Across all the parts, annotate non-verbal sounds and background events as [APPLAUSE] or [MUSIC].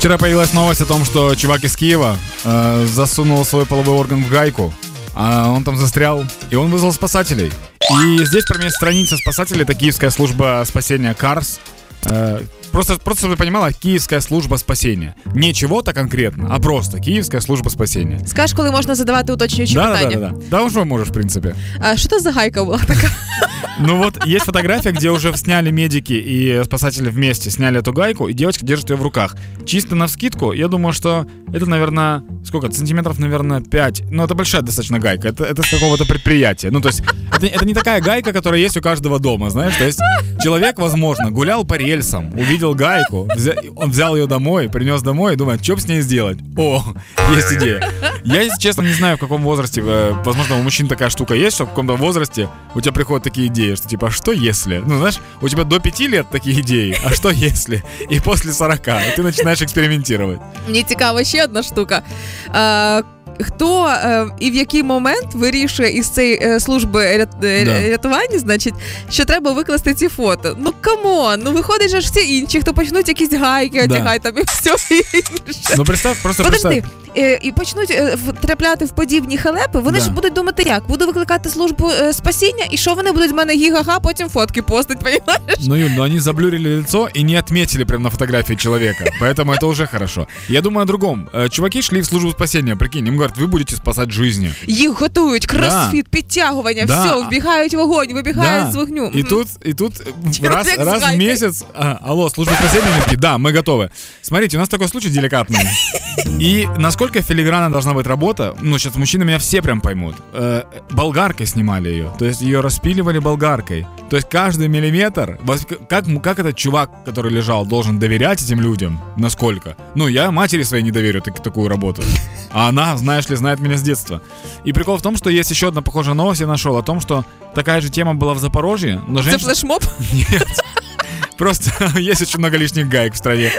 Вчера появилась новость о том, что чувак из Киева э, засунул свой половой орган в гайку, а он там застрял, и он вызвал спасателей. И здесь про меня страница спасателей, это Киевская служба спасения КАРС. Э, просто, просто чтобы ты понимала, Киевская служба спасения. Не чего-то конкретно, а просто Киевская служба спасения. Скаж, коли можна задавати уточнюючі Да, да, да, питання. да, да. Да, уже можешь, в принципе. А що це за гайка була така? [LAUGHS] Ну вот, есть фотография, где уже сняли медики и спасатели вместе, сняли эту гайку, и девочка держит ее в руках. Чисто на вскидку, я думаю, что это, наверное, сколько, сантиметров, наверное, 5. Ну, это большая достаточно гайка, это, это с какого-то предприятия. Ну, то есть, это, это не такая гайка, которая есть у каждого дома, знаешь, то есть, человек, возможно, гулял по рельсам, увидел гайку, взя- он взял ее домой, принес домой и думает, что с ней сделать? О, есть идея. Я, если честно, не знаю, в каком возрасте, э, возможно, у мужчин такая штука есть, что в каком-то возрасте у тебя приходят такие идеи, что типа, а что если? Ну, знаешь, у тебя до 5 лет такие идеи, а что если? И после 40 ты начинаешь экспериментировать. Мені цікава ще одна штука. А, хто е, і в який момент вирішує із цієї е, служби рят- е, Да. рятування, значить, що треба викласти ці фото. Ну come on, ну виходить же ж всі інші, хто почнуть якісь гайки, Да. одягай там і все інше. Ну, представ, просто Подожди, представь. е, і почнуть е, втрапляти в подібні халепи, вони Да. ж будуть думати, як буду викликати службу е, спасіння, і що вони будуть в мене гі-га-га, потім фотки постить, понімаєш? Ну, Юль, ну они заблюрили лицо и не отметили прям на фотографии человека. Поэтому это уже хорошо. Я думаю о другом. Э, Чуваки шли в службу спасения, прикинь, им говорят, вы будете спасать жизни. Їх готують, кросфіт, підтягування, Да. все, вбігають в вогонь, вибігають Да. з вогню. И Мгм. тут, и тут э, Человек раз, с раз в гайкой. месяц, а, алло, служба спасения, они такие, да, мы готовы. Смотрите, у нас такой случай деликатный. И насколько филигранна должна быть работа, ну, сейчас мужчины меня все прям поймут. Э, болгаркой снимали ее, то есть ее распиливали болгаркой. То есть каждый миллиметр, как, как этот чувак, который лежал, должен доверять этим людям, насколько? Ну, я матери своей не доверю так- такую работу. А она, знаешь ли, знает меня с детства. И прикол в том, что есть еще одна похожая новость, я нашел о том, что такая же тема была в Запорожье, но женщина... флешмоб? [LAUGHS] Нет. Просто [LAUGHS] есть очень много лишних гаек в стране.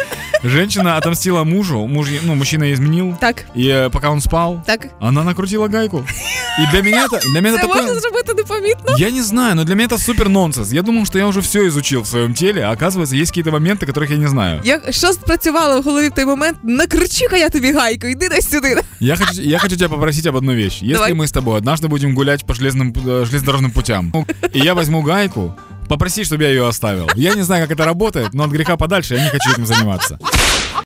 Женщина отомстила мужу, муж, е- ну, мужчина ей изменил, Так, и э, пока он спал, так. она накрутила гайку. И для меня это, для меня это Це можна такое... зробити непомітно? Я не знаю, но для меня это супер нонсенс. Я думал, что я уже все изучил в своем теле, а оказывается, есть какие-то моменты, которых я не знаю. Як що спрацювало в голові в той момент, накричи-ка я тобі гайку, йди десь сюди. Я хочу, я хочу тебя попросить об одной вещи. Если Давай. мы с тобой однажды будем гулять по железным, э, железнодорожным путям, и я возьму гайку, попроси, чтобы я ее оставил. Я не знаю, как это работает, но от греха подальше я не хочу этим заниматься.